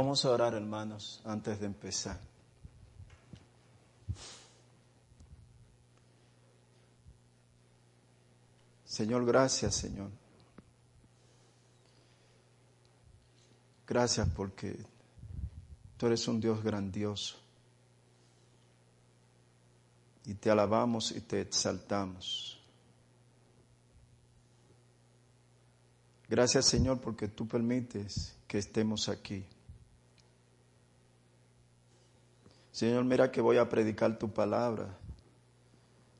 Vamos a orar, hermanos, antes de empezar. Señor, gracias, Señor. Gracias porque tú eres un Dios grandioso. Y te alabamos y te exaltamos. Gracias, Señor, porque tú permites que estemos aquí. Señor, mira que voy a predicar tu palabra.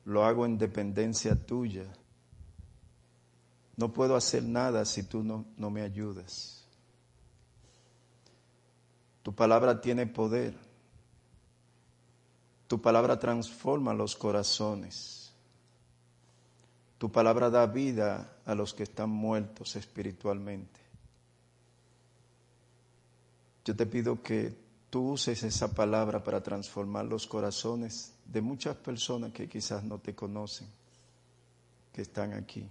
Lo hago en dependencia tuya. No puedo hacer nada si tú no, no me ayudas. Tu palabra tiene poder. Tu palabra transforma los corazones. Tu palabra da vida a los que están muertos espiritualmente. Yo te pido que tú uses esa palabra para transformar los corazones de muchas personas que quizás no te conocen, que están aquí.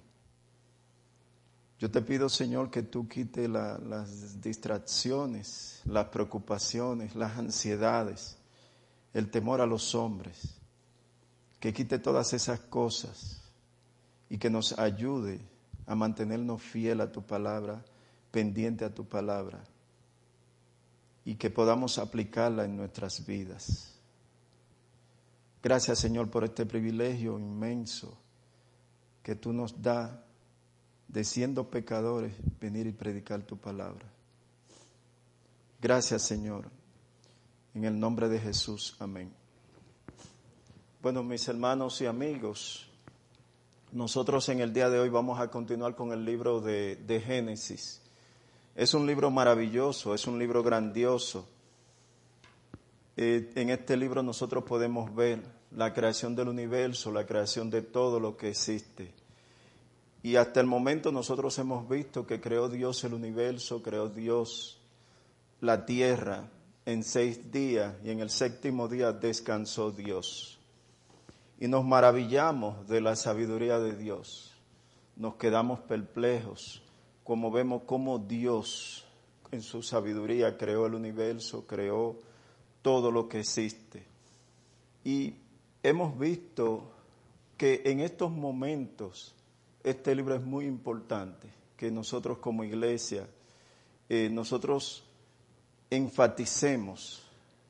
Yo te pido, Señor, que tú quites las distracciones, las preocupaciones, las ansiedades, el temor a los hombres, que quite todas esas cosas y que nos ayude a mantenernos fiel a tu palabra, pendiente a tu palabra y que podamos aplicarla en nuestras vidas. Gracias Señor por este privilegio inmenso que tú nos das de siendo pecadores venir y predicar tu palabra. Gracias Señor. En el nombre de Jesús. Amén. Bueno, mis hermanos y amigos, nosotros en el día de hoy vamos a continuar con el libro de, de Génesis. Es un libro maravilloso, es un libro grandioso. Eh, en este libro nosotros podemos ver la creación del universo, la creación de todo lo que existe. Y hasta el momento nosotros hemos visto que creó Dios el universo, creó Dios la tierra en seis días y en el séptimo día descansó Dios. Y nos maravillamos de la sabiduría de Dios. Nos quedamos perplejos como vemos cómo Dios en su sabiduría creó el universo, creó todo lo que existe. Y hemos visto que en estos momentos este libro es muy importante, que nosotros como iglesia, eh, nosotros enfaticemos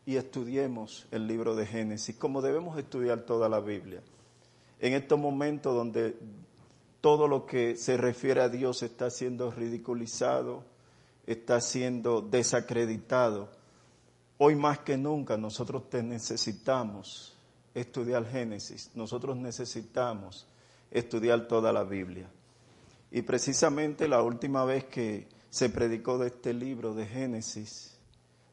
y estudiemos el libro de Génesis, como debemos estudiar toda la Biblia. En estos momentos donde todo lo que se refiere a Dios está siendo ridiculizado, está siendo desacreditado. Hoy más que nunca nosotros te necesitamos estudiar Génesis, nosotros necesitamos estudiar toda la Biblia. Y precisamente la última vez que se predicó de este libro de Génesis,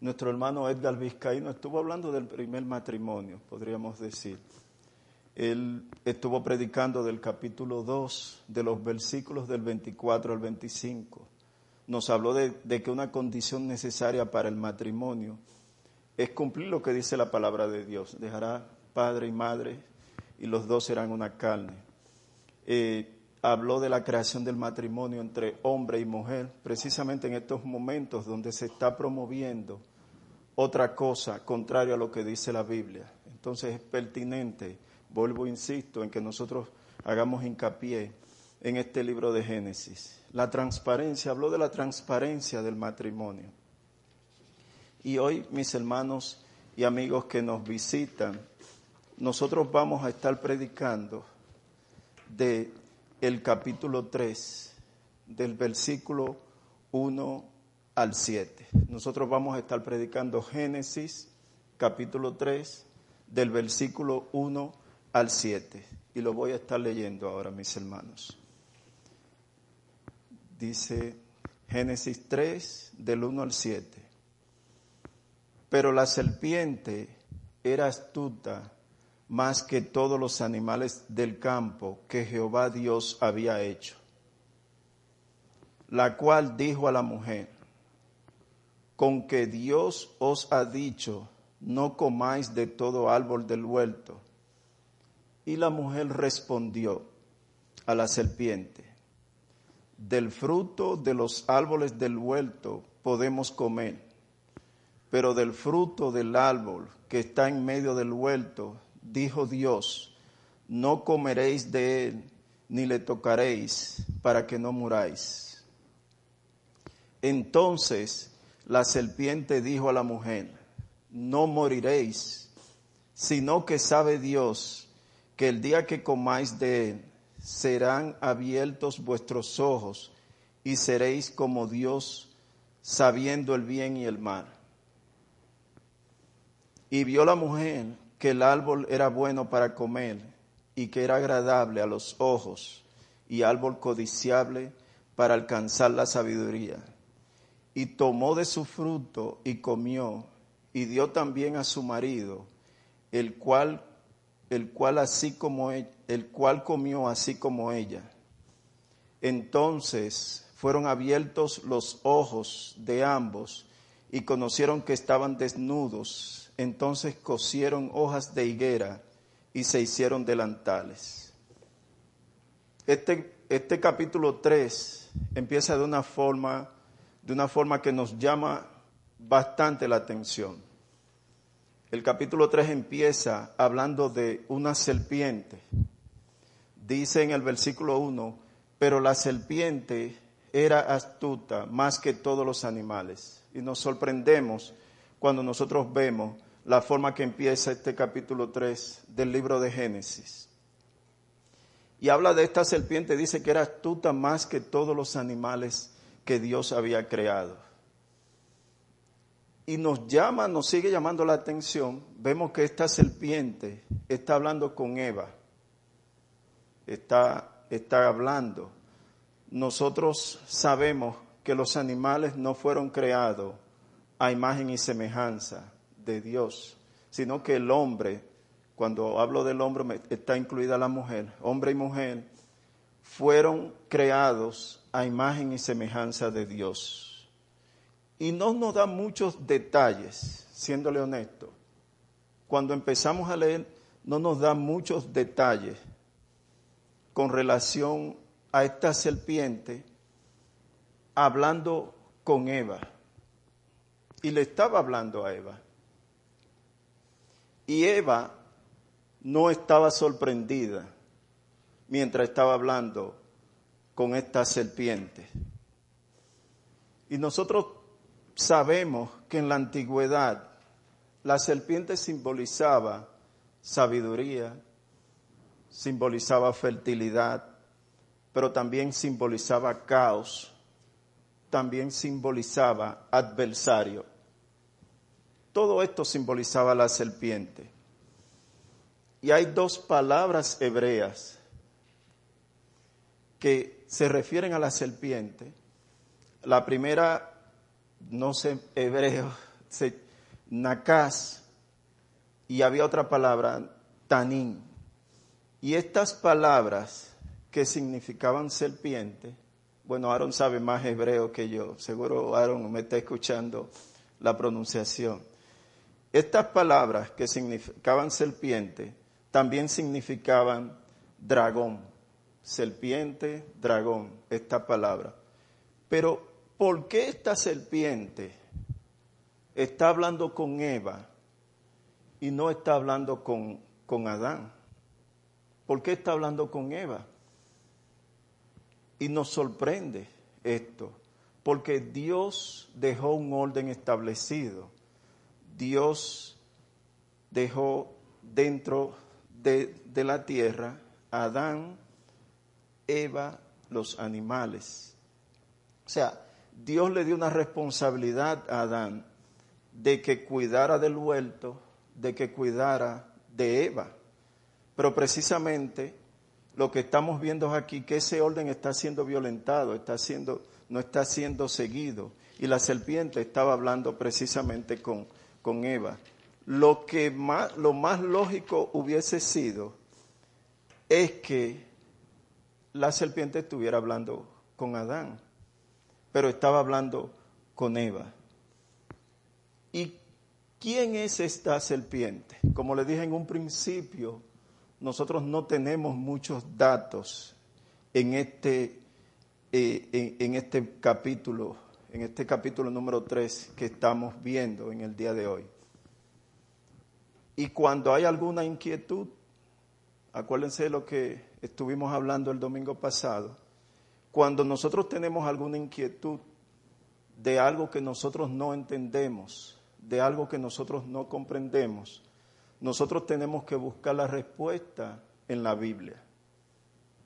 nuestro hermano Edgar Vizcaíno estuvo hablando del primer matrimonio, podríamos decir él estuvo predicando del capítulo 2, de los versículos del 24 al 25. Nos habló de, que una condición necesaria para el matrimonio es cumplir lo que dice la palabra de Dios. Dejará padre y madre y los dos serán una carne. Eh, habló de la creación del matrimonio entre hombre y mujer, precisamente en estos momentos donde se está promoviendo otra cosa contraria a lo que dice la Biblia. Entonces es pertinente vuelvo, insisto, en que nosotros hagamos hincapié en este libro de Génesis. La transparencia, habló de la transparencia del matrimonio. Y hoy, mis hermanos y amigos que nos visitan, nosotros vamos a estar predicando de capítulo 3, del versículo 1 al 7. Nosotros vamos a estar predicando Génesis, capítulo 3, del versículo 1 al 7. Y lo voy a estar leyendo ahora, mis hermanos. Dice Génesis 3, del 1 al 7. Pero la serpiente era astuta más que todos los animales del campo que Jehová Dios había hecho, la cual dijo a la mujer, con que Dios os ha dicho, no comáis de todo árbol del huerto. Y la mujer respondió a la serpiente, del fruto de los árboles del huerto podemos comer, Pero del fruto del árbol que está en medio del huerto, dijo Dios, no comeréis de él, ni le tocaréis, para que no muráis. Entonces la serpiente dijo a la mujer, no moriréis, sino que sabe Dios que el día que comáis de él, serán abiertos vuestros ojos y seréis como Dios, sabiendo el bien y el mal. Y vio la mujer que el árbol era bueno para comer y que era agradable a los ojos y árbol codiciable para alcanzar la sabiduría. Y tomó de su fruto y comió y dio también a su marido, el cual el cual así como e, el cual comió así como ella. Entonces fueron abiertos los ojos de ambos y conocieron que estaban desnudos. Entonces cosieron hojas de higuera y se hicieron delantales. Este, este capítulo 3 empieza de una forma, de una forma que nos llama bastante la atención. El capítulo 3 empieza hablando de una serpiente. Dice en el versículo 1, pero la serpiente era astuta más que todos los animales. Y nos sorprendemos cuando nosotros vemos la forma que empieza este capítulo 3 del libro de Génesis. Y habla de esta serpiente, dice que era astuta más que todos los animales que Dios había creado y nos llama, nos sigue llamando la atención, vemos que esta serpiente está hablando con Eva, está, está hablando. Nosotros sabemos que los animales no fueron creados a imagen y semejanza de Dios, sino que el hombre, cuando hablo del hombre está incluida la mujer, hombre y mujer, fueron creados a imagen y semejanza de Dios y no nos da muchos detalles, siéndole honesto. Cuando empezamos a leer, no nos da muchos detalles con relación a esta serpiente hablando con Eva. Y le estaba hablando a Eva. Y Eva no estaba sorprendida mientras estaba hablando con esta serpiente. Y nosotros sabemos que en la antigüedad la serpiente simbolizaba sabiduría, simbolizaba fertilidad, pero también simbolizaba caos, también simbolizaba adversario. Todo esto simbolizaba la serpiente. Y hay dos palabras hebreas que se refieren a la serpiente. La primera no sé hebreo, nakás, y había otra palabra, tanín. Y estas palabras que significaban serpiente, bueno, Aaron sabe más hebreo que yo, seguro Aaron me está escuchando la pronunciación. Estas palabras que significaban serpiente también significaban dragón, serpiente, dragón, esta palabra. Pero ¿por qué esta serpiente está hablando con Eva y no está hablando con, con Adán? ¿Por qué está hablando con Eva? Y nos sorprende esto, porque Dios dejó un orden establecido. Dios dejó dentro de, de la tierra Adán, Eva, los animales. O sea, Dios le dio una responsabilidad a Adán de que cuidara del huerto, de que cuidara de Eva. Pero precisamente lo que estamos viendo aquí, que ese orden está siendo violentado, está siendo, no está siendo seguido. Y la serpiente estaba hablando precisamente con, con Eva. Lo que más, lo más lógico hubiese sido es que la serpiente estuviera hablando con Adán pero estaba hablando con Eva. ¿Y quién es esta serpiente? Como le dije en un principio, nosotros no tenemos muchos datos en este, eh, en, este capítulo, en este capítulo número 3 que estamos viendo en el día de hoy. Y cuando hay alguna inquietud, acuérdense de lo que estuvimos hablando el domingo pasado, cuando nosotros tenemos alguna inquietud de algo que nosotros no entendemos, de algo que nosotros no comprendemos, nosotros tenemos que buscar la respuesta en la Biblia.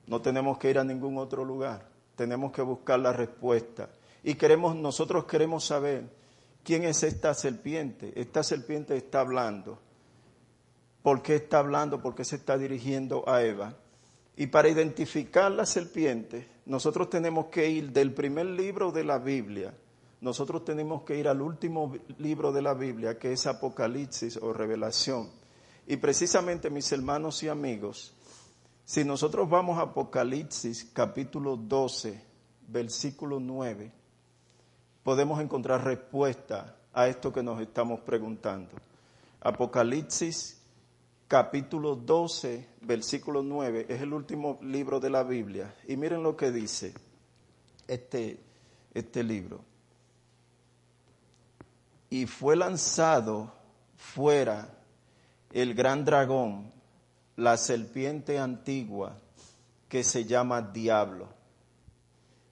No tenemos que ir a ningún otro lugar, tenemos que buscar la respuesta. Y queremos, nosotros queremos saber quién es esta serpiente. Esta serpiente está hablando. ¿Por qué está hablando? ¿Por qué se está dirigiendo a Eva? Y para identificar la serpiente, nosotros tenemos que ir del primer libro de la Biblia, nosotros tenemos que ir al último libro de la Biblia, que es Apocalipsis o Revelación. Y precisamente, mis hermanos y amigos, si nosotros vamos a Apocalipsis capítulo 12, versículo 9, podemos encontrar respuesta a esto que nos estamos preguntando. Apocalipsis capítulo 12, versículo 9, es el último libro de la Biblia. Y miren lo que dice este, este libro. Y fue lanzado fuera el gran dragón, la serpiente antigua, que se llama Diablo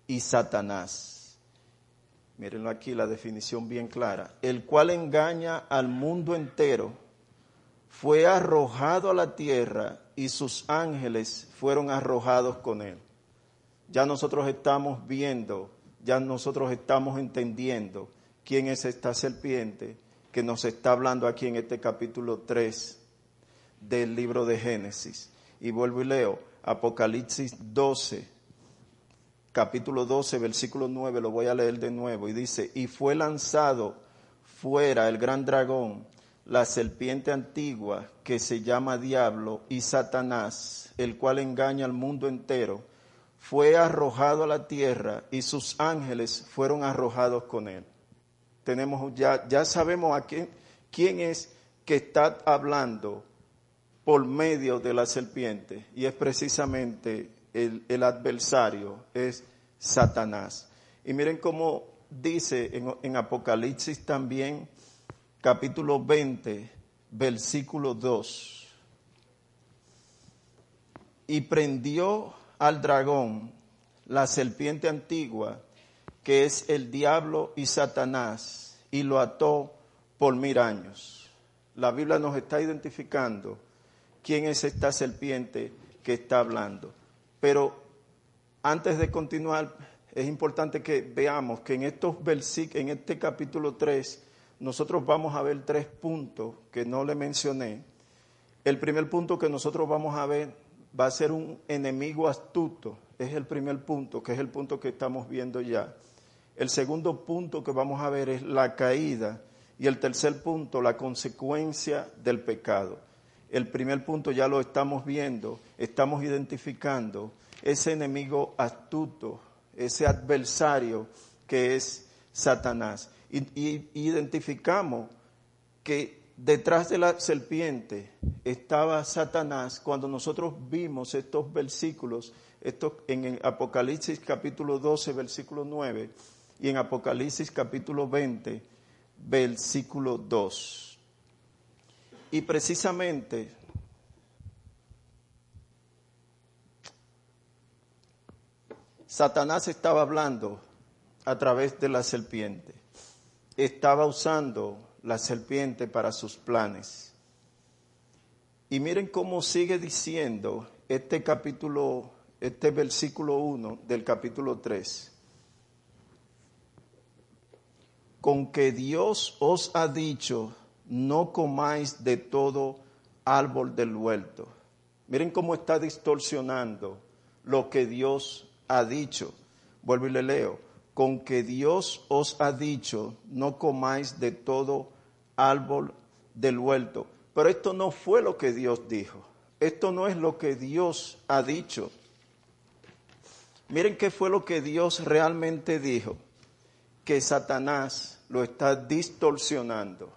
y Satanás. Mírenlo aquí, la definición bien clara. El cual engaña al mundo entero fue arrojado a la tierra y sus ángeles fueron arrojados con él. Ya nosotros estamos viendo, ya nosotros estamos entendiendo quién es esta serpiente que nos está hablando aquí en este capítulo 3 del libro de Génesis. Y vuelvo y leo Apocalipsis 12, capítulo 12, versículo 9, lo voy a leer de nuevo, y dice, y fue lanzado fuera el gran dragón la serpiente antigua que se llama Diablo y Satanás, el cual engaña al mundo entero, fue arrojado a la tierra y sus ángeles fueron arrojados con él. Tenemos ya, ya sabemos a quién, quién es que está hablando por medio de la serpiente y es precisamente el, adversario, es Satanás. Y miren cómo dice en, en Apocalipsis también, capítulo 20, versículo 2. Y prendió al dragón, la serpiente antigua, que es el diablo y Satanás, y lo ató por mil años. La Biblia nos está identificando quién es esta serpiente que está hablando. Pero antes de continuar, es importante que veamos que en estos en este capítulo 3, nosotros vamos a ver tres puntos que no le mencioné. El primer punto que nosotros vamos a ver va a ser un enemigo astuto, es el primer punto, que es el punto que estamos viendo ya. El segundo punto que vamos a ver es la caída y el tercer punto, la consecuencia del pecado. El primer punto ya lo estamos viendo, estamos identificando ese enemigo astuto, ese adversario que es Satanás y, identificamos que detrás de la serpiente estaba Satanás cuando nosotros vimos estos versículos, en Apocalipsis capítulo 12, versículo 9 y en Apocalipsis capítulo 20, versículo 2. Y precisamente Satanás estaba hablando a través de la serpiente estaba usando la serpiente para sus planes. Y miren cómo sigue diciendo este capítulo, este versículo 1 del capítulo 3. Con que Dios os ha dicho, no comáis de todo árbol del huerto. Miren cómo está distorsionando lo que Dios ha dicho. Vuelvo y le leo con que Dios os ha dicho, no comáis de todo árbol del huerto. Pero esto no fue lo que Dios dijo. Esto no es lo que Dios ha dicho. Miren qué fue lo que Dios realmente dijo. Que Satanás lo está distorsionando.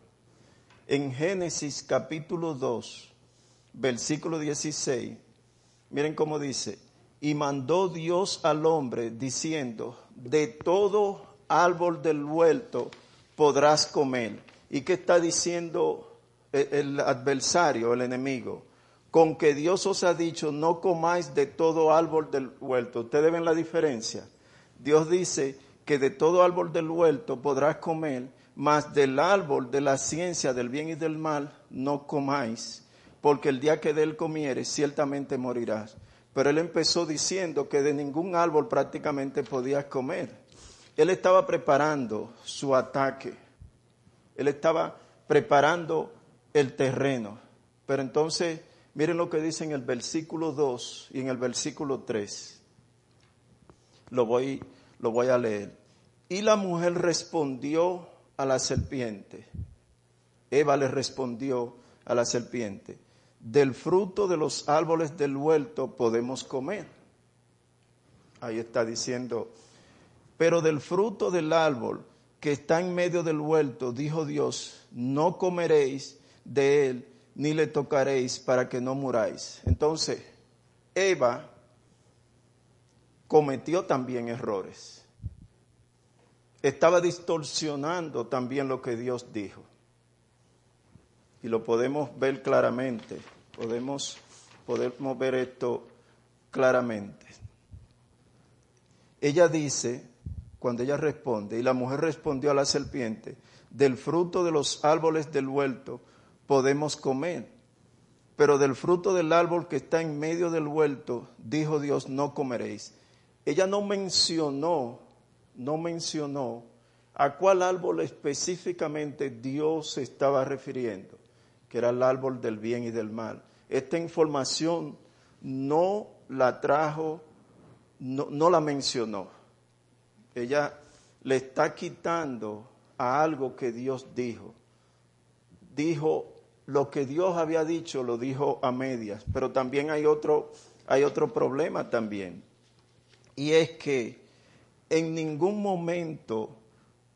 En Génesis capítulo 2, versículo 16, miren cómo dice, y mandó Dios al hombre diciendo, de todo árbol del huerto podrás comer. ¿Y qué está diciendo el adversario, el enemigo? Con que Dios os ha dicho, no comáis de todo árbol del huerto. ¿Ustedes ven la diferencia? Dios dice que de todo árbol del huerto podrás comer, mas del árbol de la ciencia del bien y del mal no comáis, porque el día que de él comieres ciertamente morirás. Pero él empezó diciendo que de ningún árbol prácticamente podías comer. Él estaba preparando su ataque. Él estaba preparando el terreno. Pero entonces, miren lo que dice en el versículo 2 y en el versículo 3. Lo voy, lo voy a leer. Y la mujer respondió a la serpiente. Eva le respondió a la serpiente del fruto de los árboles del huerto podemos comer. Ahí está diciendo, pero del fruto del árbol que está en medio del huerto, dijo Dios, no comeréis de él ni le tocaréis para que no muráis. Entonces, Eva cometió también errores. Estaba distorsionando también lo que Dios dijo. Y lo podemos ver claramente Podemos, ver esto claramente. Ella dice, cuando ella responde, y la mujer respondió a la serpiente, del fruto de los árboles del huerto podemos comer, pero del fruto del árbol que está en medio del huerto, dijo Dios, no comeréis. Ella no mencionó, no mencionó a cuál árbol específicamente Dios se estaba refiriendo que era el árbol del bien y del mal. Esta información no la trajo, no, la mencionó. Ella le está quitando a algo que Dios dijo. Dijo lo que Dios había dicho, lo dijo a medias, pero también hay otro, hay otro problema también. Y es que en ningún momento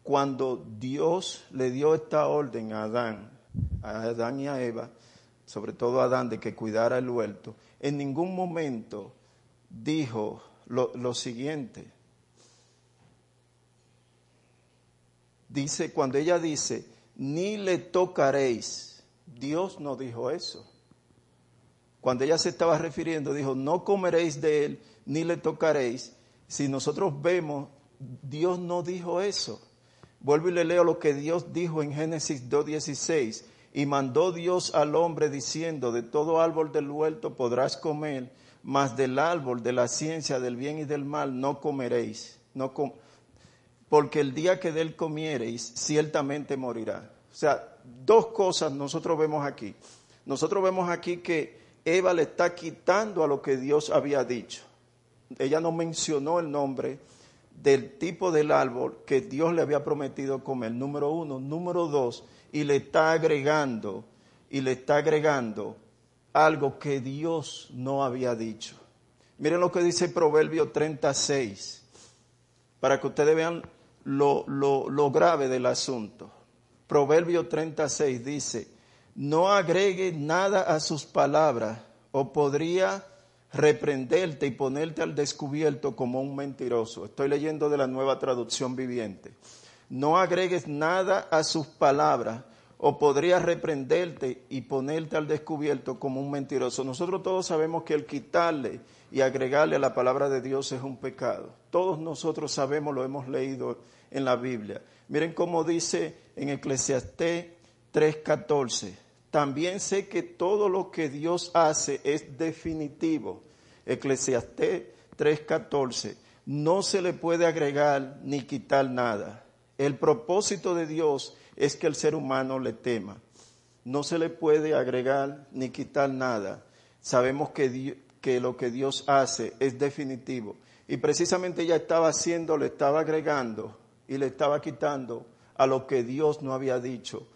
cuando Dios le dio esta orden a Adán, a Adán y a Eva, sobre todo a Adán, de que cuidara el huerto, en ningún momento dijo lo, lo siguiente. Dice, cuando ella dice, ni le tocaréis, Dios no dijo eso. Cuando ella se estaba refiriendo, dijo, no comeréis de él, ni le tocaréis. Si nosotros vemos, Dios no dijo eso. Vuelvo y le leo lo que Dios dijo en Génesis 2.16. Y mandó Dios al hombre diciendo, de todo árbol del huerto podrás comer, mas del árbol de la ciencia del bien y del mal no comeréis. No porque el día que de comiereis, ciertamente morirá. O sea, dos cosas nosotros vemos aquí. Nosotros vemos aquí que Eva le está quitando a lo que Dios había dicho. Ella no mencionó el nombre del tipo del árbol que Dios le había prometido comer, número uno. Número dos, y le está agregando, y le está agregando algo que Dios no había dicho. Miren lo que dice Proverbio 36, para que ustedes vean lo, lo, lo grave del asunto. Proverbio 36 dice, no agregue nada a sus palabras, o podría reprenderte y ponerte al descubierto como un mentiroso. Estoy leyendo de la nueva traducción viviente. No agregues nada a sus palabras o podría reprenderte y ponerte al descubierto como un mentiroso. Nosotros todos sabemos que el quitarle y agregarle a la palabra de Dios es un pecado. Todos nosotros sabemos, lo hemos leído en la Biblia. Miren cómo dice en Eclesiastés 3:14 también sé que todo lo que Dios hace es definitivo. Eclesiastés 3:14. No se le puede agregar ni quitar nada. El propósito de Dios es que el ser humano le tema. No se le puede agregar ni quitar nada. Sabemos que, que lo que Dios hace es definitivo. Y precisamente ella estaba haciendo, le estaba agregando y le estaba quitando a lo que Dios no había dicho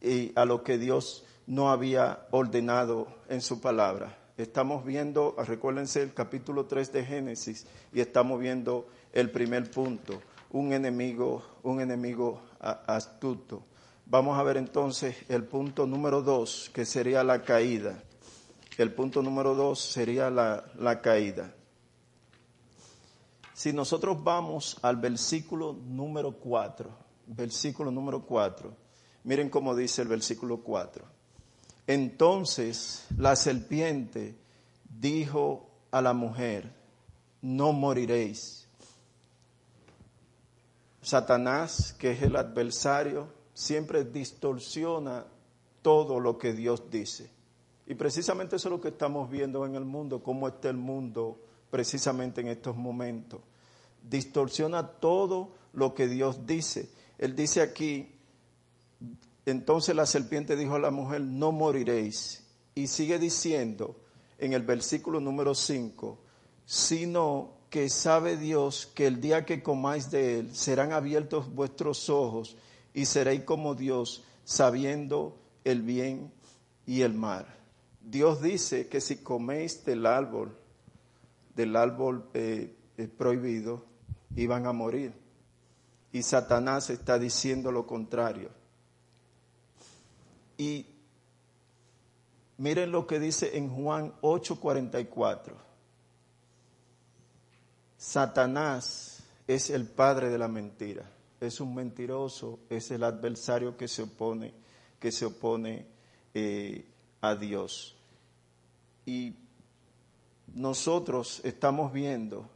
y a lo que Dios no había ordenado en su palabra. Estamos viendo, recuérdense el capítulo 3 de Génesis y estamos viendo el primer punto, un enemigo, un enemigo astuto. Vamos a ver entonces el punto número 2, que sería la caída. El punto número 2 sería la, la caída. Si nosotros vamos al versículo número 4, versículo número 4, miren cómo dice el versículo 4. Entonces la serpiente dijo a la mujer, no moriréis. Satanás, que es el adversario, siempre distorsiona todo lo que Dios dice. Y precisamente eso es lo que estamos viendo en el mundo, cómo está el mundo precisamente en estos momentos. Distorsiona todo lo que Dios dice. Él dice aquí, entonces la serpiente dijo a la mujer, no moriréis. Y sigue diciendo en el versículo número 5, sino que sabe Dios que el día que comáis de él serán abiertos vuestros ojos y seréis como Dios, sabiendo el bien y el mal. Dios dice que si coméis del árbol, del árbol eh, eh, prohibido, iban a morir. Y Satanás está diciendo lo contrario. Y miren lo que dice en Juan 8:44. Satanás es el padre de la mentira, es un mentiroso, es el adversario que se opone, que se opone eh, a Dios. Y nosotros estamos viendo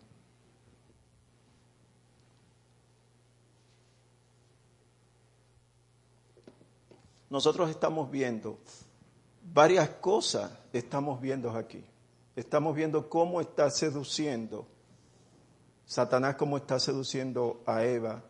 nosotros estamos viendo varias cosas, estamos viendo aquí. Estamos viendo cómo está seduciendo Satanás, cómo está seduciendo a Eva,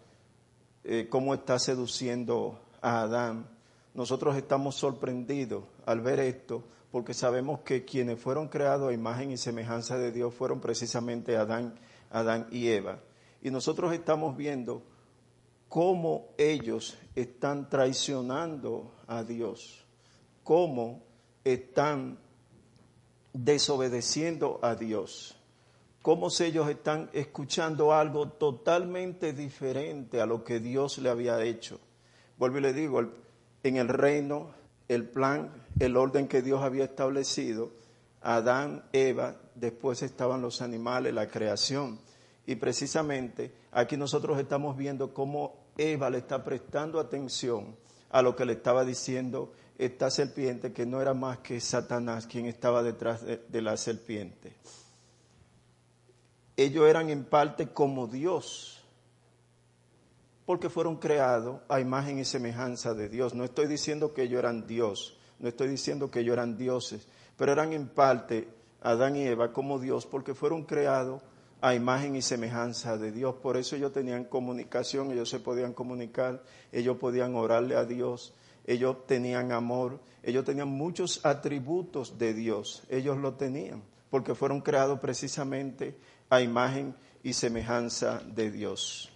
eh, cómo está seduciendo a Adán. Nosotros estamos sorprendidos al ver esto porque sabemos que quienes fueron creados a imagen y semejanza de Dios fueron precisamente Adán, Adán y Eva. Y nosotros estamos viendo cómo ellos están traicionando a Dios, cómo están desobedeciendo a Dios, cómo ellos están escuchando algo totalmente diferente a lo que Dios le había hecho. Vuelvo y le digo, en el reino, el plan, el orden que Dios había establecido, Adán, Eva, después estaban los animales, la creación. Y precisamente aquí nosotros estamos viendo cómo Eva le está prestando atención a lo que le estaba diciendo esta serpiente, que no era más que Satanás quien estaba detrás de, la serpiente. Ellos eran en parte como Dios, porque fueron creados a imagen y semejanza de Dios. No estoy diciendo que ellos eran Dios, no estoy diciendo que ellos eran dioses, pero eran en parte Adán y Eva como Dios, porque fueron creados a imagen y semejanza de Dios. Por eso ellos tenían comunicación, ellos se podían comunicar, ellos podían orarle a Dios, ellos tenían amor, ellos tenían muchos atributos de Dios, ellos lo tenían, porque fueron creados precisamente a imagen y semejanza de Dios.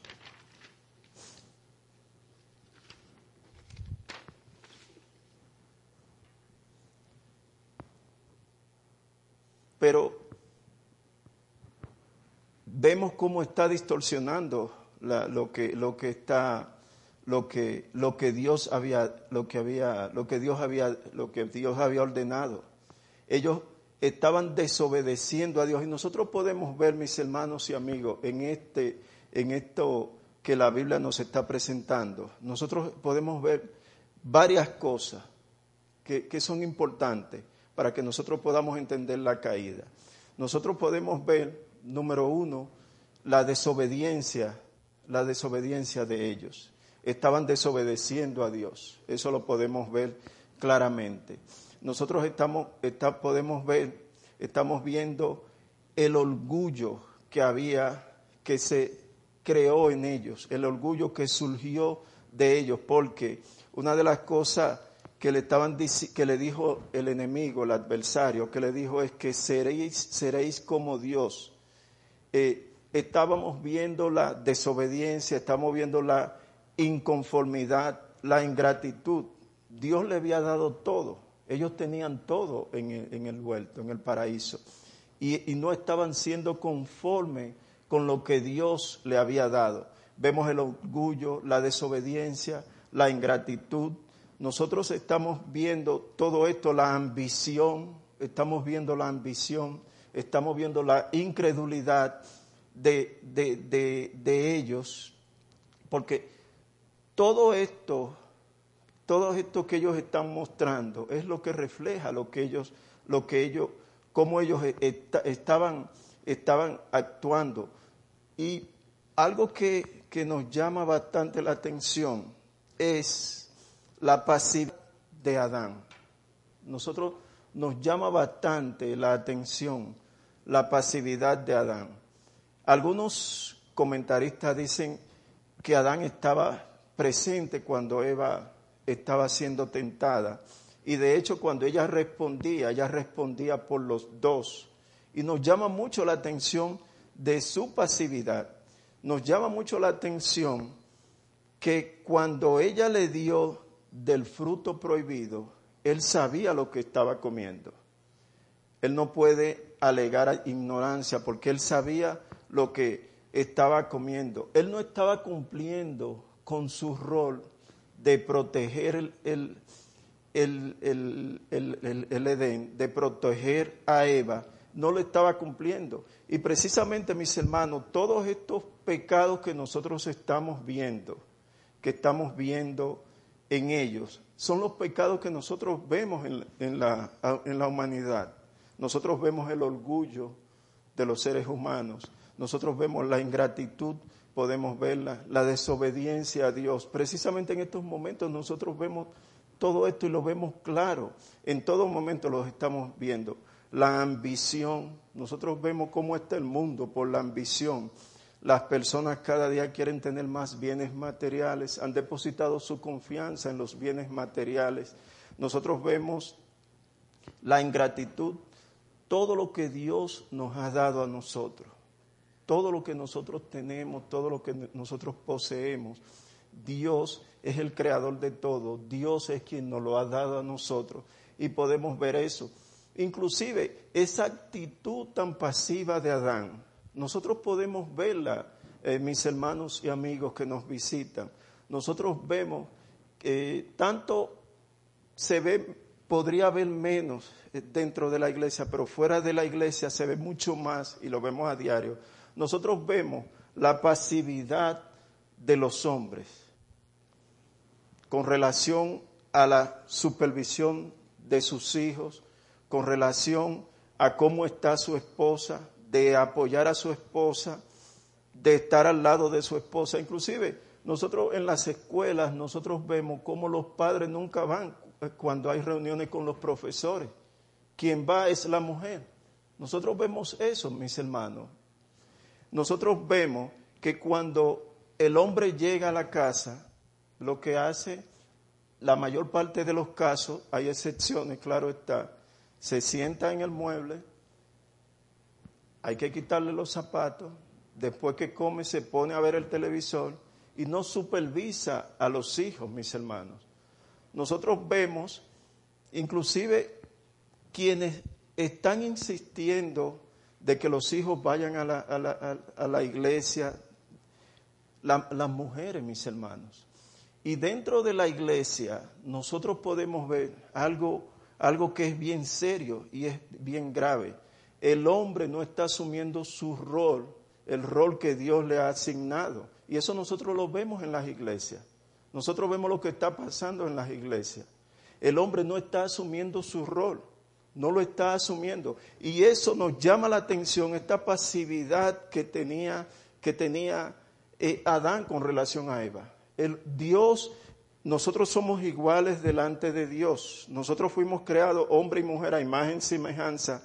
Pero vemos cómo está distorsionando lo que lo que está lo que lo que Dios había lo que había lo que Dios había lo que Dios había ordenado. Ellos estaban desobedeciendo a Dios y nosotros podemos ver mis hermanos y amigos en este en esto que la Biblia nos está presentando. Nosotros podemos ver varias cosas que, que son importantes para que nosotros podamos entender la caída. Nosotros podemos ver número uno, la desobediencia, la desobediencia de ellos. Estaban desobedeciendo a Dios. Eso lo podemos ver claramente. Nosotros estamos, podemos ver, estamos viendo el orgullo que había, que se creó en ellos, el orgullo que surgió de ellos, porque una de las cosas que le estaban que le dijo el enemigo, el adversario, que le dijo es que seréis, seréis como Dios. Eh, estábamos viendo la desobediencia, estamos viendo la inconformidad, la ingratitud. Dios le había dado todo. Ellos tenían todo en el, en huerto, en el paraíso. Y, y, no estaban siendo conformes con lo que Dios le había dado. Vemos el orgullo, la desobediencia, la ingratitud. Nosotros estamos viendo todo esto, la ambición, estamos viendo la ambición estamos viendo la incredulidad de, de, ellos, porque todo esto, todo esto que ellos están mostrando es lo que refleja lo que ellos, lo que ellos, cómo ellos estaban, estaban actuando. Y algo que, que nos llama bastante la atención es la pasividad de Adán. Nosotros nos llama bastante la atención la pasividad de Adán. Algunos comentaristas dicen que Adán estaba presente cuando Eva estaba siendo tentada. Y de hecho cuando ella respondía, ella respondía por los dos. Y nos llama mucho la atención de su pasividad. Nos llama mucho la atención que cuando ella le dio del fruto prohibido, él sabía lo que estaba comiendo. Él no puede alegar ignorancia porque él sabía lo que estaba comiendo. Él no estaba cumpliendo con su rol de proteger el, el, Edén, de proteger a Eva. No lo estaba cumpliendo. Y precisamente, mis hermanos, todos estos pecados que nosotros estamos viendo, que estamos viendo en ellos, son los pecados que nosotros vemos en, la, en la humanidad. Nosotros vemos el orgullo de los seres humanos, nosotros vemos la ingratitud, podemos verla, la desobediencia a Dios. Precisamente en estos momentos nosotros vemos todo esto y lo vemos claro. En todo momento lo estamos viendo. La ambición, nosotros vemos cómo está el mundo por la ambición. Las personas cada día quieren tener más bienes materiales, han depositado su confianza en los bienes materiales. Nosotros vemos la ingratitud, todo lo que Dios nos ha dado a nosotros, todo lo que nosotros tenemos, todo lo que nosotros poseemos. Dios es el creador de todo, Dios es quien nos lo ha dado a nosotros y podemos ver eso. Inclusive esa actitud tan pasiva de Adán, nosotros podemos verla, eh, mis hermanos y amigos que nos visitan. Nosotros vemos que tanto se ve, podría haber menos dentro de la iglesia, pero fuera de la iglesia se ve mucho más y lo vemos a diario. Nosotros vemos la pasividad de los hombres con relación a la supervisión de sus hijos, con relación a cómo está su esposa, de apoyar a su esposa, de estar al lado de su esposa. Inclusive nosotros en las escuelas, nosotros vemos cómo los padres nunca van cuando hay reuniones con los profesores quien va es la mujer. Nosotros vemos eso, mis hermanos. Nosotros vemos que cuando el hombre llega a la casa, lo que hace, la mayor parte de los casos, hay excepciones, claro está, se sienta en el mueble, hay que quitarle los zapatos, después que come se pone a ver el televisor y no supervisa a los hijos, mis hermanos. Nosotros vemos, inclusive quienes están insistiendo de que los hijos vayan a la, iglesia, las mujeres, mis hermanos. Y dentro de la iglesia nosotros podemos ver algo, algo que es bien serio y es bien grave. El hombre no está asumiendo su rol, el rol que Dios le ha asignado. Y eso nosotros lo vemos en las iglesias. Nosotros vemos lo que está pasando en las iglesias. El hombre no está asumiendo su rol no lo está asumiendo. Y eso nos llama la atención, esta pasividad que tenía, que tenía eh, Adán con relación a Eva. El Dios, nosotros somos iguales delante de Dios. Nosotros fuimos creados hombre y mujer a imagen y semejanza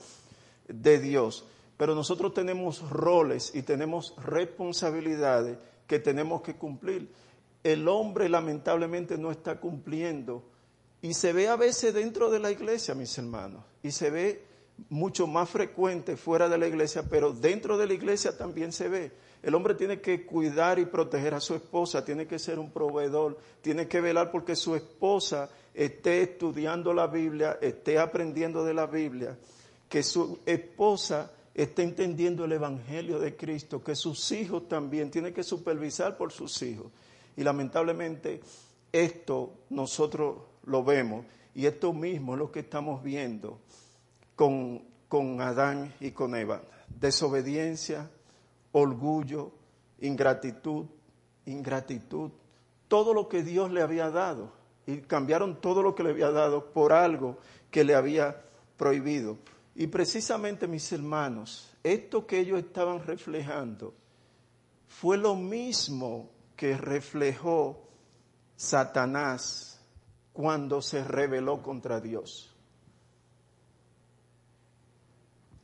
de Dios. Pero nosotros tenemos roles y tenemos responsabilidades que tenemos que cumplir. El hombre lamentablemente no está cumpliendo y se ve a veces dentro de la iglesia, mis hermanos, y se ve mucho más frecuente fuera de la iglesia, pero dentro de la iglesia también se ve. El hombre tiene que cuidar y proteger a su esposa, tiene que ser un proveedor, tiene que velar porque su esposa esté estudiando la Biblia, esté aprendiendo de la Biblia, que su esposa esté entendiendo el Evangelio de Cristo, que sus hijos también, tiene que supervisar por sus hijos. Y lamentablemente esto nosotros lo vemos. Y esto mismo es lo que estamos viendo con, con Adán y con Eva. Desobediencia, orgullo, ingratitud, ingratitud, todo lo que Dios le había dado. Y cambiaron todo lo que le había dado por algo que le había prohibido. Y precisamente, mis hermanos, esto que ellos estaban reflejando fue lo mismo que reflejó Satanás cuando se rebeló contra Dios.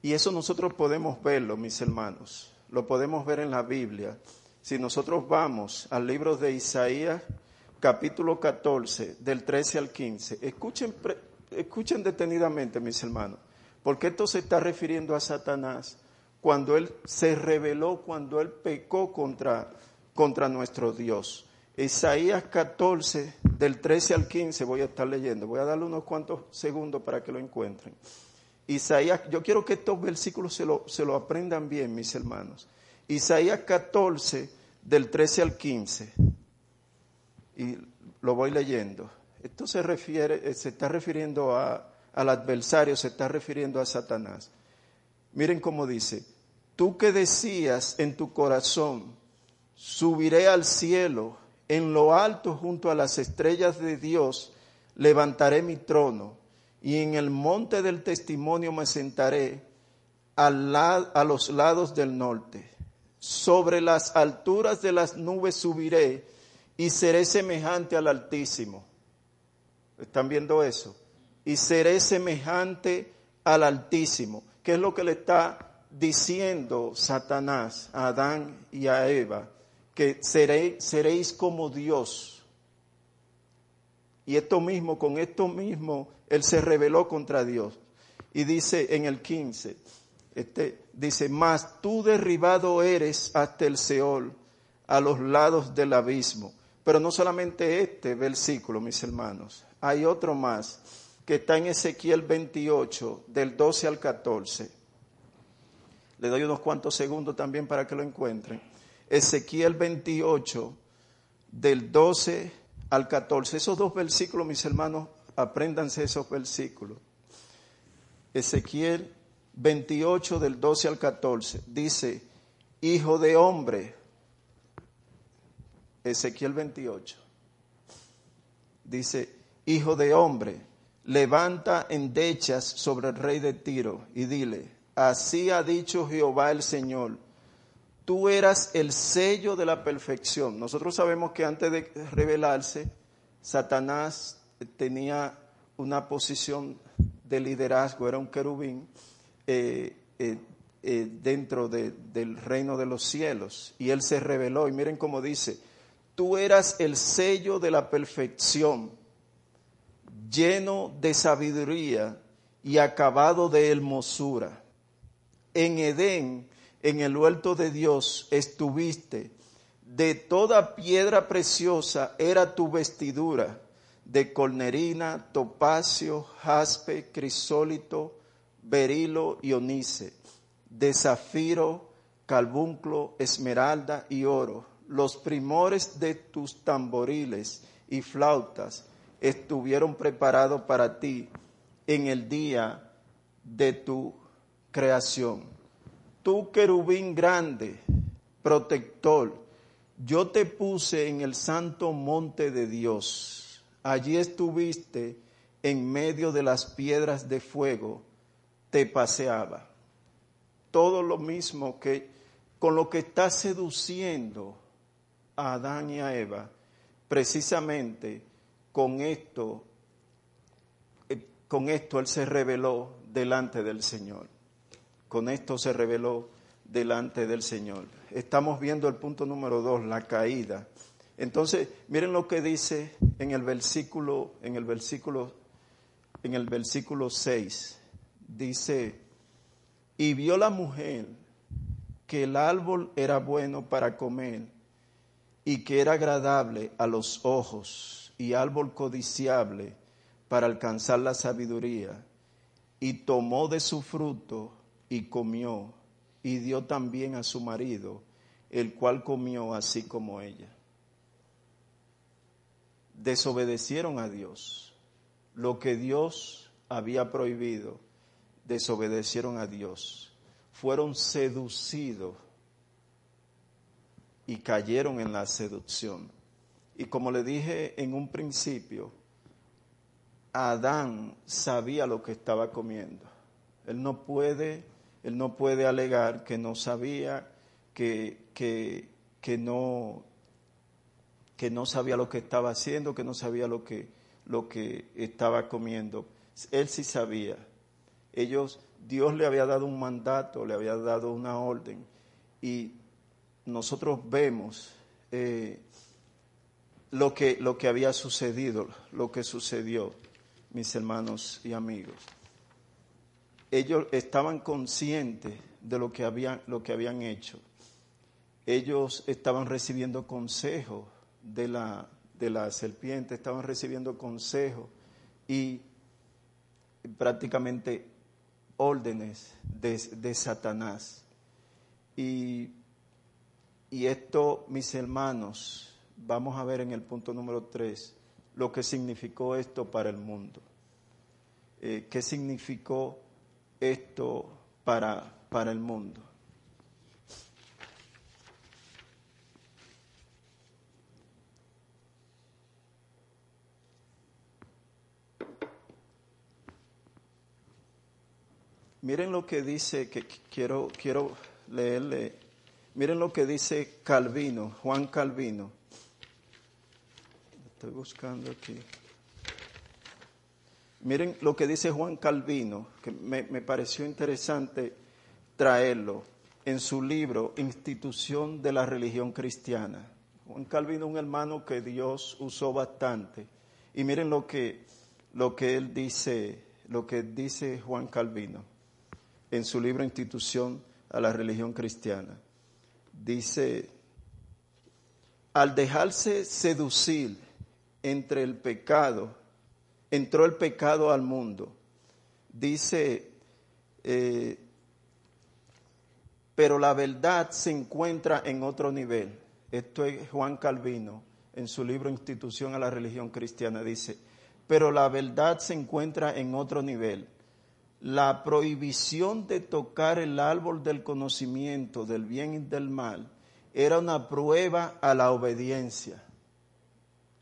Y eso nosotros podemos verlo, mis hermanos. Lo podemos ver en la Biblia. Si nosotros vamos al libro de Isaías, capítulo 14, del 13 al 15, escuchen, escuchen detenidamente, mis hermanos, porque esto se está refiriendo a Satanás cuando él se rebeló, cuando él pecó contra, contra nuestro Dios. Isaías 14, del 13 al 15, voy a estar leyendo. Voy a darle unos cuantos segundos para que lo encuentren. Isaías, yo quiero que estos versículos se lo, se lo aprendan bien, mis hermanos. Isaías 14, del 13 al 15. Y lo voy leyendo. Esto se refiere, eh, se está refiriendo a, al adversario, se está refiriendo a Satanás. Miren cómo dice, tú que decías en tu corazón, subiré al cielo, en lo alto junto a las estrellas de Dios, levantaré mi trono y en el monte del testimonio me sentaré a los lados del norte. Sobre las alturas de las nubes subiré y seré semejante al Altísimo. ¿Están viendo eso? Y seré semejante al Altísimo. ¿Qué es lo que le está diciendo Satanás a Adán y a Eva? Que seréis como Dios. Y esto mismo, con esto mismo, él se rebeló contra Dios. Y dice en el 15, este, dice, mas tú derribado eres hasta el Seol, a los lados del abismo. Pero no solamente este versículo, mis hermanos, hay otro más que está en Ezequiel 28, del 12 al 14. Le doy unos cuantos segundos también para que lo encuentren. Ezequiel 28, del 12 al 14. Esos dos versículos, mis hermanos, apréndanse esos versículos. Ezequiel 28 del 12 al 14 dice, hijo de hombre, Ezequiel 28, dice, hijo de hombre, levanta endechas sobre el rey de Tiro y dile, así ha dicho Jehová el Señor, tú eras el sello de la perfección. Nosotros sabemos que antes de revelarse, Satanás tenía una posición de liderazgo, era un querubín eh, eh, eh, dentro del reino de los cielos. Y él se reveló. Y miren cómo dice, tú eras el sello de la perfección, lleno de sabiduría y acabado de hermosura. En Edén, en el huerto de Dios, estuviste. De toda piedra preciosa era tu vestidura de cornerina, topacio, jaspe, crisólito, berilo y onice, de zafiro, calbunclo, esmeralda y oro. Los primores de tus tamboriles y flautas estuvieron preparados para ti en el día de tu creación. Tú, querubín grande, protector, yo te puse en el santo monte de Dios allí estuviste en medio de las piedras de fuego, te paseaba. Todo lo mismo que con lo que está seduciendo a Adán y a Eva, precisamente con esto, eh, con esto él se reveló delante del Señor. Con esto se reveló delante del Señor. Estamos viendo el punto número dos, la caída. Entonces, miren lo que dice en el versículo, en el versículo, en el versículo 6. Dice, y vio la mujer que el árbol era bueno para comer y que era agradable a los ojos y árbol codiciable para alcanzar la sabiduría, y tomó de su fruto y comió, y dio también a su marido, el cual comió así como ella desobedecieron a Dios. Lo que Dios había prohibido, desobedecieron a Dios. Fueron seducidos y cayeron en la seducción. Y como le dije en un principio, Adán sabía lo que estaba comiendo. Él no puede, él no puede alegar que no sabía, que, que, que no, que no sabía lo que estaba haciendo, que no sabía lo que, lo que estaba comiendo. Él sí sabía. Ellos, Dios le había dado un mandato, le había dado una orden. Y nosotros vemos eh, lo, que, lo que había sucedido, lo que sucedió, mis hermanos y amigos. Ellos estaban conscientes de lo que habían, lo que habían hecho. Ellos estaban recibiendo consejo de la, de la serpiente, estaban recibiendo consejo y prácticamente órdenes de, de Satanás. Y y esto, mis hermanos, vamos a ver en el punto número 3 lo que significó esto para el mundo. Eh, ¿Qué significó esto para, para el mundo? Miren lo que dice, que quiero, quiero leerle Miren lo que dice Calvino, Juan Calvino. Estoy buscando aquí. Miren lo que dice Juan Calvino, que me, pareció interesante traerlo en su libro Institución de la Religión Cristiana. Juan Calvino, un hermano que Dios usó bastante. Y miren lo que, lo que él dice, lo que dice Juan Calvino en su libro Institución a la Religión Cristiana dice, al dejarse seducir entre el pecado, entró el pecado al mundo. Dice, eh, pero la verdad se encuentra en otro nivel. Esto es Juan Calvino en su libro Institución a la Religión Cristiana. Dice, pero la verdad se encuentra en otro nivel la prohibición de tocar el árbol del conocimiento del bien y del mal era una prueba a la obediencia.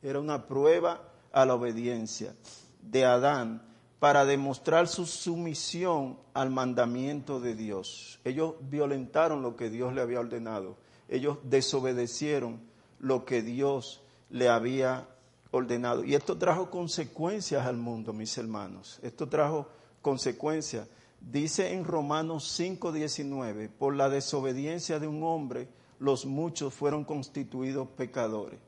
Era una prueba a la obediencia de Adán para demostrar su sumisión al mandamiento de Dios. Ellos violentaron lo que Dios le había ordenado. Ellos desobedecieron lo que Dios le había ordenado. Y esto trajo consecuencias al mundo, mis hermanos. Esto trajo consecuencia. Dice en Romanos 5:19, por la desobediencia de un hombre, los muchos fueron constituidos pecadores.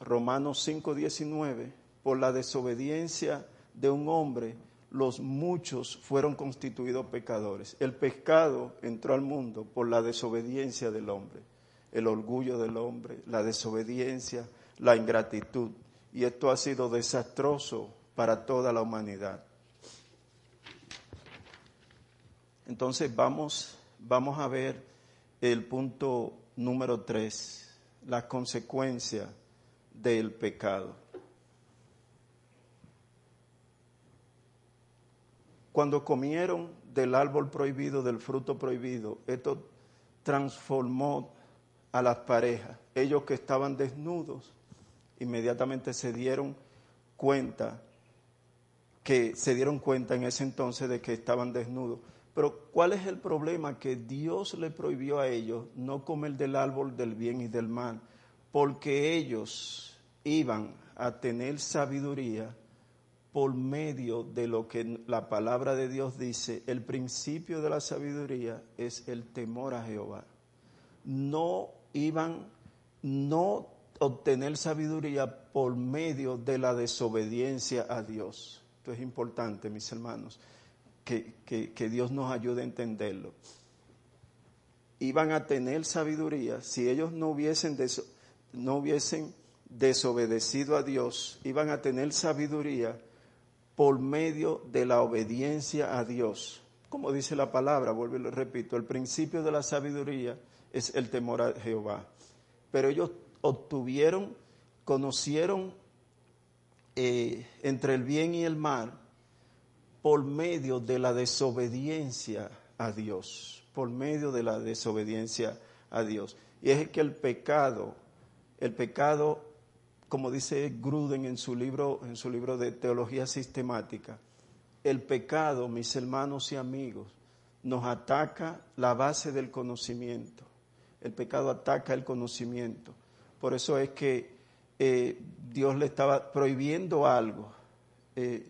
Romanos 5:19, por la desobediencia de un hombre, los muchos fueron constituidos pecadores. El pecado entró al mundo por la desobediencia del hombre, el orgullo del hombre, la desobediencia, la ingratitud. Y esto ha sido desastroso para toda la humanidad. Entonces vamos, vamos a ver el punto número tres, la consecuencia del pecado. Cuando comieron del árbol prohibido, del fruto prohibido, esto transformó a las parejas. Ellos que estaban desnudos, inmediatamente se dieron cuenta, que se dieron cuenta en ese entonces de que estaban desnudos. Pero ¿cuál es el problema? Que Dios le prohibió a ellos no comer del árbol del bien y del mal, porque ellos iban a tener sabiduría por medio de lo que la palabra de Dios dice. El principio de la sabiduría es el temor a Jehová. No iban, no obtener sabiduría por medio de la desobediencia a Dios. Esto es importante, mis hermanos que, Dios nos ayude a entenderlo. Iban a tener sabiduría si ellos no hubiesen, no hubiesen desobedecido a Dios, iban a tener sabiduría por medio de la obediencia a Dios. Como dice la palabra, vuelvo y lo repito, el principio de la sabiduría es el temor a Jehová. Pero ellos obtuvieron, conocieron eh, entre el bien y el mal por medio de la desobediencia a Dios, por medio de la desobediencia a Dios. y es que el pecado, el pecado, como dice Gruden en su libro, en su libro de teología sistemática, el pecado, mis hermanos y amigos, nos ataca la base del conocimiento. El pecado ataca el conocimiento. Por eso es que eh, Dios le estaba prohibiendo algo eh,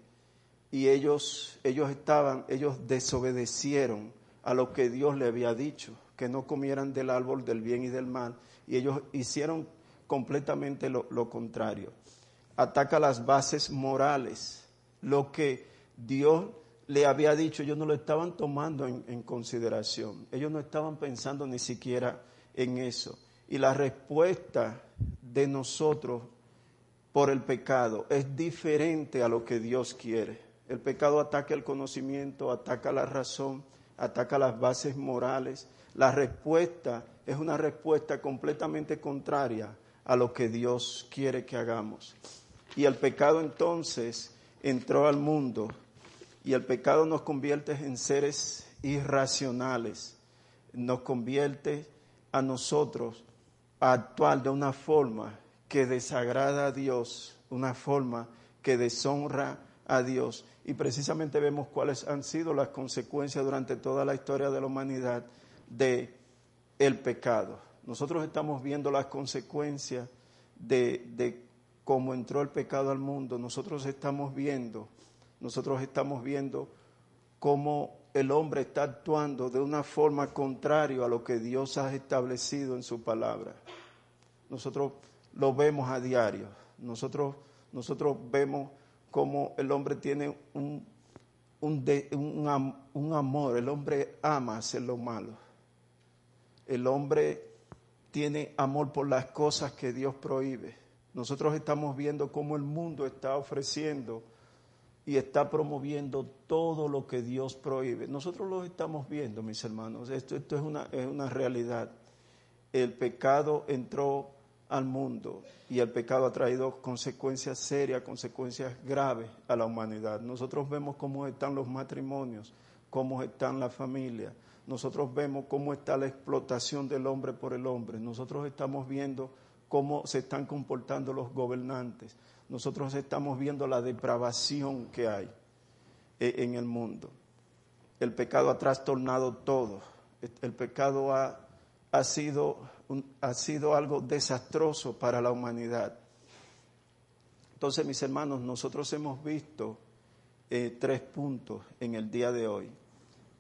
y ellos, ellos estaban, ellos desobedecieron a lo que Dios le había dicho, que no comieran del árbol del bien y del mal, y ellos hicieron completamente lo, contrario. Ataca las bases morales, lo que Dios le había dicho, ellos no lo estaban tomando en consideración, ellos no estaban pensando ni siquiera en eso. Y la respuesta de nosotros por el pecado es diferente a lo que Dios quiere. El pecado ataca el conocimiento, ataca la razón, ataca las bases morales. La respuesta es una respuesta completamente contraria a lo que Dios quiere que hagamos. Y el pecado entonces entró al mundo y el pecado nos convierte en seres irracionales, nos convierte a nosotros a actuar de una forma que desagrada a Dios, una forma que deshonra a Dios. Y precisamente vemos cuáles han sido las consecuencias durante toda la historia de la humanidad de el pecado. Nosotros estamos viendo las consecuencias de, de cómo entró el pecado al mundo. Nosotros estamos viendo, nosotros estamos viendo cómo el hombre está actuando de una forma contraria a lo que Dios ha establecido en su palabra. Nosotros lo vemos a diario. Nosotros, nosotros vemos cómo el hombre tiene un, un, un, amor, el hombre ama hacer lo malo. El hombre tiene amor por las cosas que Dios prohíbe. Nosotros estamos viendo cómo el mundo está ofreciendo y está promoviendo todo lo que Dios prohíbe. Nosotros lo estamos viendo, mis hermanos. Esto, esto es, una, es una realidad. El pecado entró al mundo y el pecado ha traído consecuencias serias, consecuencias graves a la humanidad. Nosotros vemos cómo están los matrimonios, cómo están las familias. Nosotros vemos cómo está la explotación del hombre por el hombre. Nosotros estamos viendo cómo se están comportando los gobernantes nosotros estamos viendo la depravación que hay eh, en el mundo. El pecado ha trastornado todo. El pecado ha, ha, sido, ha sido algo desastroso para la humanidad. Entonces, mis hermanos, nosotros hemos visto eh, tres puntos en el día de hoy.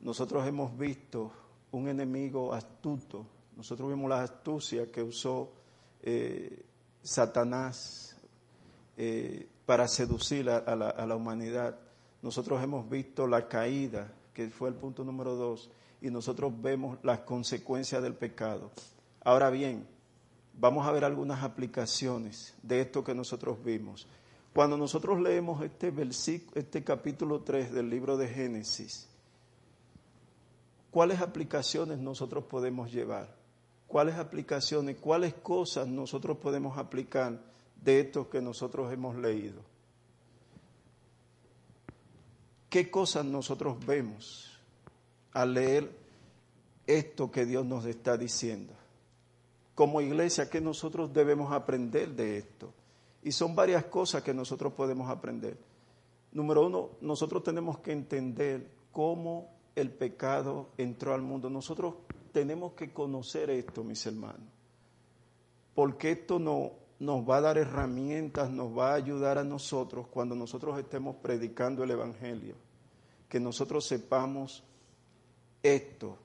Nosotros hemos visto un enemigo astuto. Nosotros vimos la astucia que usó eh, Satanás eh, para seducir a, la, a la humanidad. Nosotros hemos visto la caída, que fue el punto número dos, y nosotros vemos las consecuencias del pecado. Ahora bien, vamos a ver algunas aplicaciones de esto que nosotros vimos. Cuando nosotros leemos este, versículo, este capítulo 3 del libro de Génesis, ¿cuáles aplicaciones nosotros podemos llevar? ¿Cuáles aplicaciones, cuáles cosas nosotros podemos aplicar de esto que nosotros hemos leído. ¿Qué cosas nosotros vemos al leer esto que Dios nos está diciendo? Como iglesia, ¿qué nosotros debemos aprender de esto? Y son varias cosas que nosotros podemos aprender. Número uno, nosotros tenemos que entender cómo el pecado entró al mundo. Nosotros tenemos que conocer esto, mis hermanos. Porque esto no, nos va a dar herramientas, nos va a ayudar a nosotros cuando nosotros estemos predicando el Evangelio. Que nosotros sepamos esto,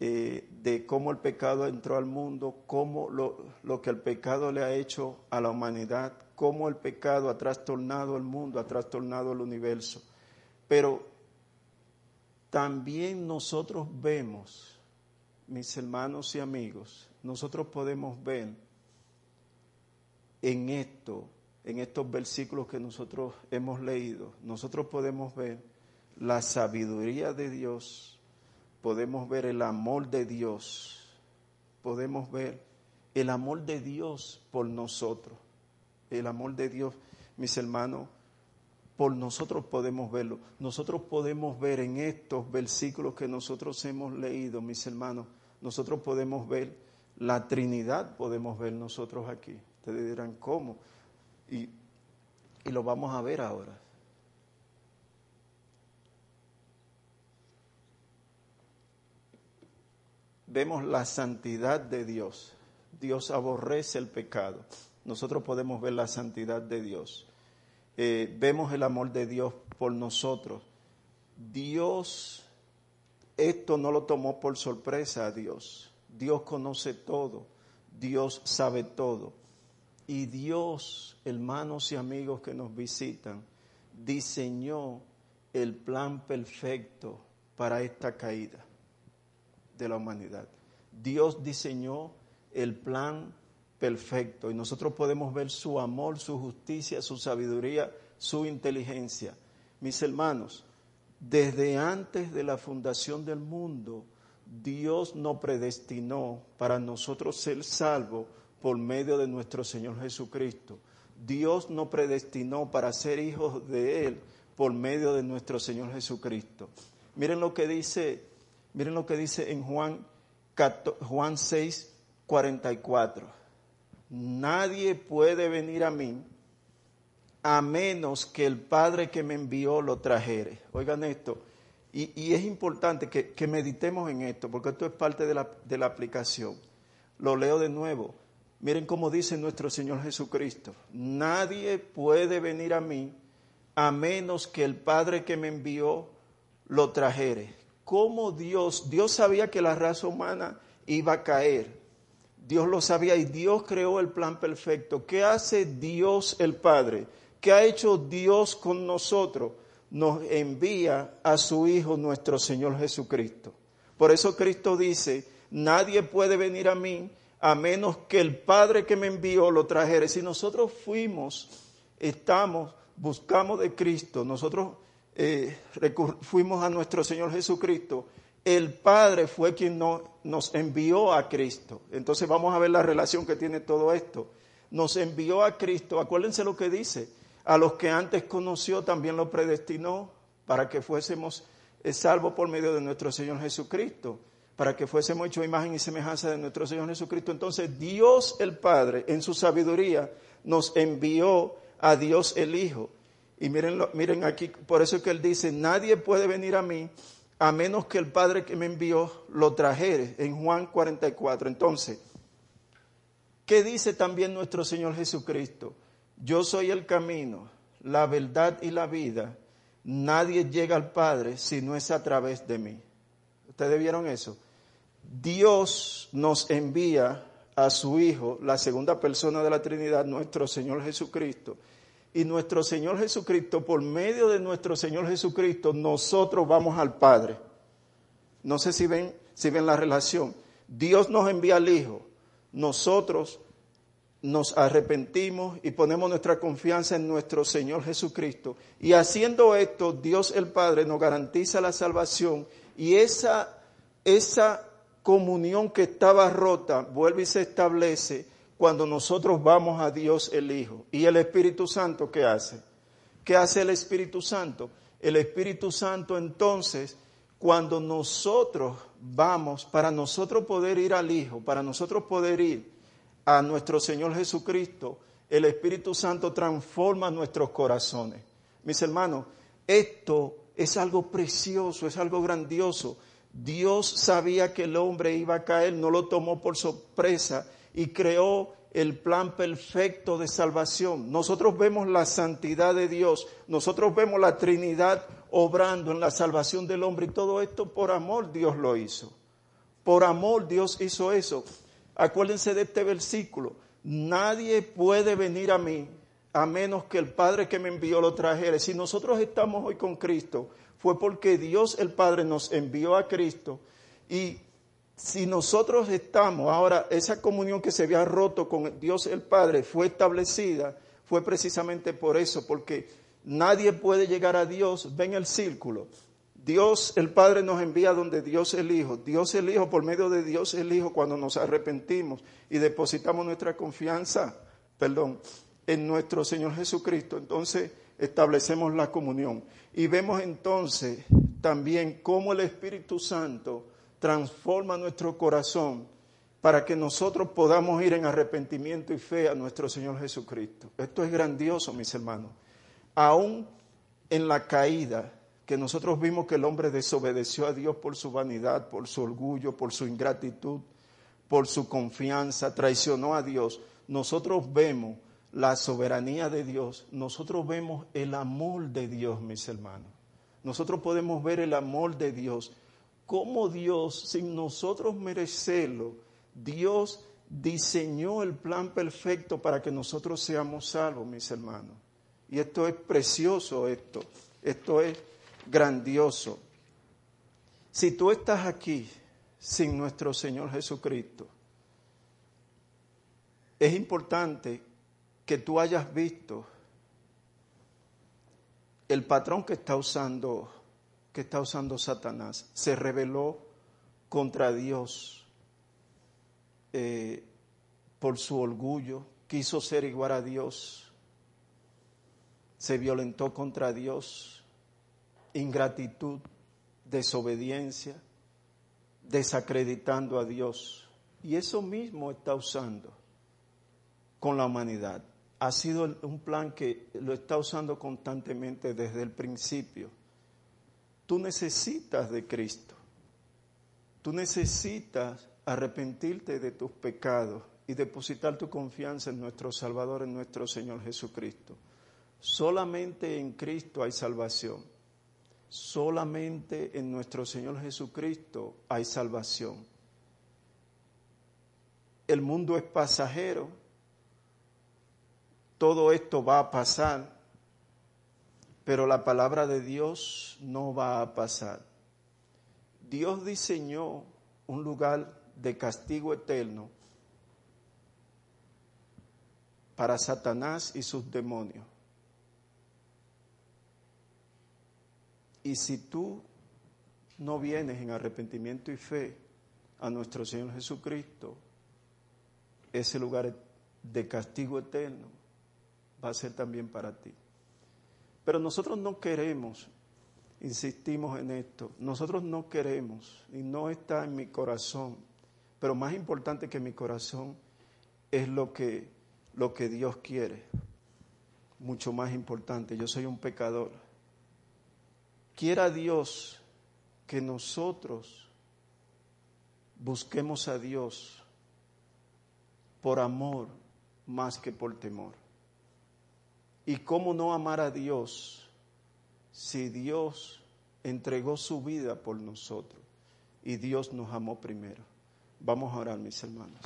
eh, de cómo el pecado entró al mundo, cómo lo, lo, que el pecado le ha hecho a la humanidad, cómo el pecado ha trastornado el mundo, ha trastornado el universo. Pero también nosotros vemos, mis hermanos y amigos, nosotros podemos ver en esto, en estos versículos que nosotros hemos leído, nosotros podemos ver la sabiduría de Dios, podemos ver el amor de Dios, podemos ver el amor de Dios por nosotros, el amor de Dios, mis hermanos, por nosotros podemos verlo. Nosotros podemos ver en estos versículos que nosotros hemos leído, mis hermanos, nosotros podemos ver la Trinidad podemos ver nosotros aquí. Ustedes dirán, ¿cómo? Y, y lo vamos a ver ahora. Vemos la santidad de Dios. Dios aborrece el pecado. Nosotros podemos ver la santidad de Dios. Eh, vemos el amor de Dios por nosotros. Dios, esto no lo tomó por sorpresa a Dios. Dios conoce todo. Dios sabe todo. Y Dios, hermanos y amigos que nos visitan, diseñó el plan perfecto para esta caída de la humanidad. Dios diseñó el plan perfecto y nosotros podemos ver su amor, su justicia, su sabiduría, su inteligencia. Mis hermanos, desde antes de la fundación del mundo, Dios nos predestinó para nosotros ser salvos por medio de nuestro Señor Jesucristo. Dios nos predestinó para ser hijos de Él por medio de nuestro Señor Jesucristo. Miren lo que dice, miren lo que dice en Juan, Juan 6, 44. Nadie puede venir a mí a menos que el Padre que me envió lo trajere. Oigan esto, y, es importante que, meditemos en esto, porque esto es parte de la, de la aplicación. Lo leo de nuevo. Miren cómo dice nuestro Señor Jesucristo. Nadie puede venir a mí a menos que el Padre que me envió lo trajere. ¿Cómo Dios, Dios sabía que la raza humana iba a caer? Dios lo sabía y Dios creó el plan perfecto. ¿Qué hace Dios el Padre? ¿Qué ha hecho Dios con nosotros? Nos envía a su Hijo nuestro Señor Jesucristo. Por eso Cristo dice, nadie puede venir a mí a menos que el Padre que me envió lo trajere. Si nosotros fuimos, estamos, buscamos de Cristo, nosotros eh, fuimos a nuestro Señor Jesucristo, el Padre fue quien nos envió a Cristo. Entonces vamos a ver la relación que tiene todo esto. Nos envió a Cristo, acuérdense lo que dice, a los que antes conoció también lo predestinó para que fuésemos eh, salvos por medio de nuestro Señor Jesucristo, para que fuésemos hecho imagen y semejanza de nuestro Señor Jesucristo. Entonces Dios el Padre, en su sabiduría, nos envió a Dios el Hijo. Y miren, miren aquí, por eso es que Él dice, nadie puede venir a mí a menos que el Padre que me envió lo trajere, en Juan 44. Entonces, ¿qué dice también nuestro Señor Jesucristo? Yo soy el camino, la verdad y la vida. Nadie llega al Padre si no es a través de mí. ¿Ustedes vieron eso? Dios nos envía a su Hijo, la segunda persona de la Trinidad, nuestro Señor Jesucristo, y nuestro Señor Jesucristo, por medio de nuestro Señor Jesucristo, nosotros vamos al Padre. No sé si ven, si ven la relación. Dios nos envía al Hijo. Nosotros nos arrepentimos y ponemos nuestra confianza en nuestro Señor Jesucristo. Y haciendo esto, Dios el Padre nos garantiza la salvación y esa, esa comunión que estaba rota vuelve y se establece cuando nosotros vamos a Dios el Hijo. ¿Y el Espíritu Santo qué hace? ¿Qué hace el Espíritu Santo? El Espíritu Santo entonces, cuando nosotros vamos, para nosotros poder ir al Hijo, para nosotros poder ir a nuestro Señor Jesucristo, el Espíritu Santo transforma nuestros corazones. Mis hermanos, esto es algo precioso, es algo grandioso. Dios sabía que el hombre iba a caer, no lo tomó por sorpresa y creó el plan perfecto de salvación. Nosotros vemos la santidad de Dios, nosotros vemos la Trinidad obrando en la salvación del hombre y todo esto por amor Dios lo hizo. Por amor Dios hizo eso. Acuérdense de este versículo. Nadie puede venir a mí a menos que el Padre que me envió lo trajere. Si nosotros estamos hoy con Cristo, fue porque Dios el Padre nos envió a Cristo y si nosotros estamos, ahora esa comunión que se había roto con Dios el Padre fue establecida, fue precisamente por eso, porque nadie puede llegar a Dios, ven el círculo. Dios el Padre nos envía donde Dios el Hijo. Dios el Hijo, por medio de Dios el Hijo, cuando nos arrepentimos y depositamos nuestra confianza, perdón, en nuestro Señor Jesucristo, entonces establecemos la comunión. Y vemos entonces también cómo el Espíritu Santo transforma nuestro corazón para que nosotros podamos ir en arrepentimiento y fe a nuestro Señor Jesucristo. Esto es grandioso, mis hermanos. Aún en la caída, que nosotros vimos que el hombre desobedeció a Dios por su vanidad, por su orgullo, por su ingratitud, por su confianza, traicionó a Dios, nosotros vemos la soberanía de Dios, nosotros vemos el amor de Dios, mis hermanos. Nosotros podemos ver el amor de Dios, cómo Dios, sin nosotros merecerlo, Dios diseñó el plan perfecto para que nosotros seamos salvos, mis hermanos. Y esto es precioso, esto, esto es grandioso. Si tú estás aquí sin nuestro Señor Jesucristo, es importante que tú hayas visto el patrón que está usando que está usando Satanás se rebeló contra Dios eh, por su orgullo, quiso ser igual a Dios, se violentó contra Dios, ingratitud, desobediencia, desacreditando a Dios. Y eso mismo está usando con la humanidad. Ha sido un plan que lo está usando constantemente desde el principio. Tú necesitas de Cristo. Tú necesitas arrepentirte de tus pecados y depositar tu confianza en nuestro Salvador, en nuestro Señor Jesucristo. Solamente en Cristo hay salvación. Solamente en nuestro Señor Jesucristo hay salvación. El mundo es pasajero. Todo esto va a pasar, pero la palabra de Dios no va a pasar. Dios diseñó un lugar de castigo eterno para Satanás y sus demonios. Y si tú no vienes en arrepentimiento y fe a nuestro Señor Jesucristo, ese lugar de castigo eterno va a ser también para ti. Pero nosotros no queremos, insistimos en esto, nosotros no queremos, y no está en mi corazón, pero más importante que mi corazón es lo que, lo que Dios quiere, mucho más importante, yo soy un pecador Quiera Dios que nosotros busquemos a Dios por amor más que por temor. ¿Y cómo no amar a Dios si Dios entregó su vida por nosotros y Dios nos amó primero? Vamos a orar, mis hermanos.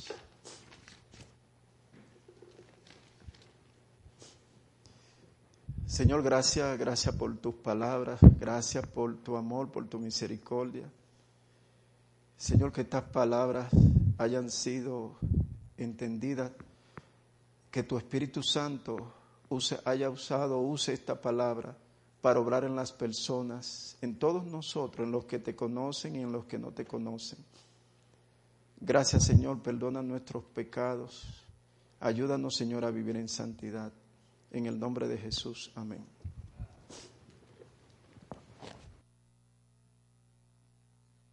Señor, gracias, gracias por tus palabras, gracias por tu amor, por tu misericordia. Señor, que estas palabras hayan sido entendidas, que tu Espíritu Santo use, haya usado, use esta palabra para obrar en las personas, en todos nosotros, en los que te conocen y en los que no te conocen. Gracias, Señor, perdona nuestros pecados. Ayúdanos, Señor, a vivir en santidad. En el nombre de Jesús. Amén.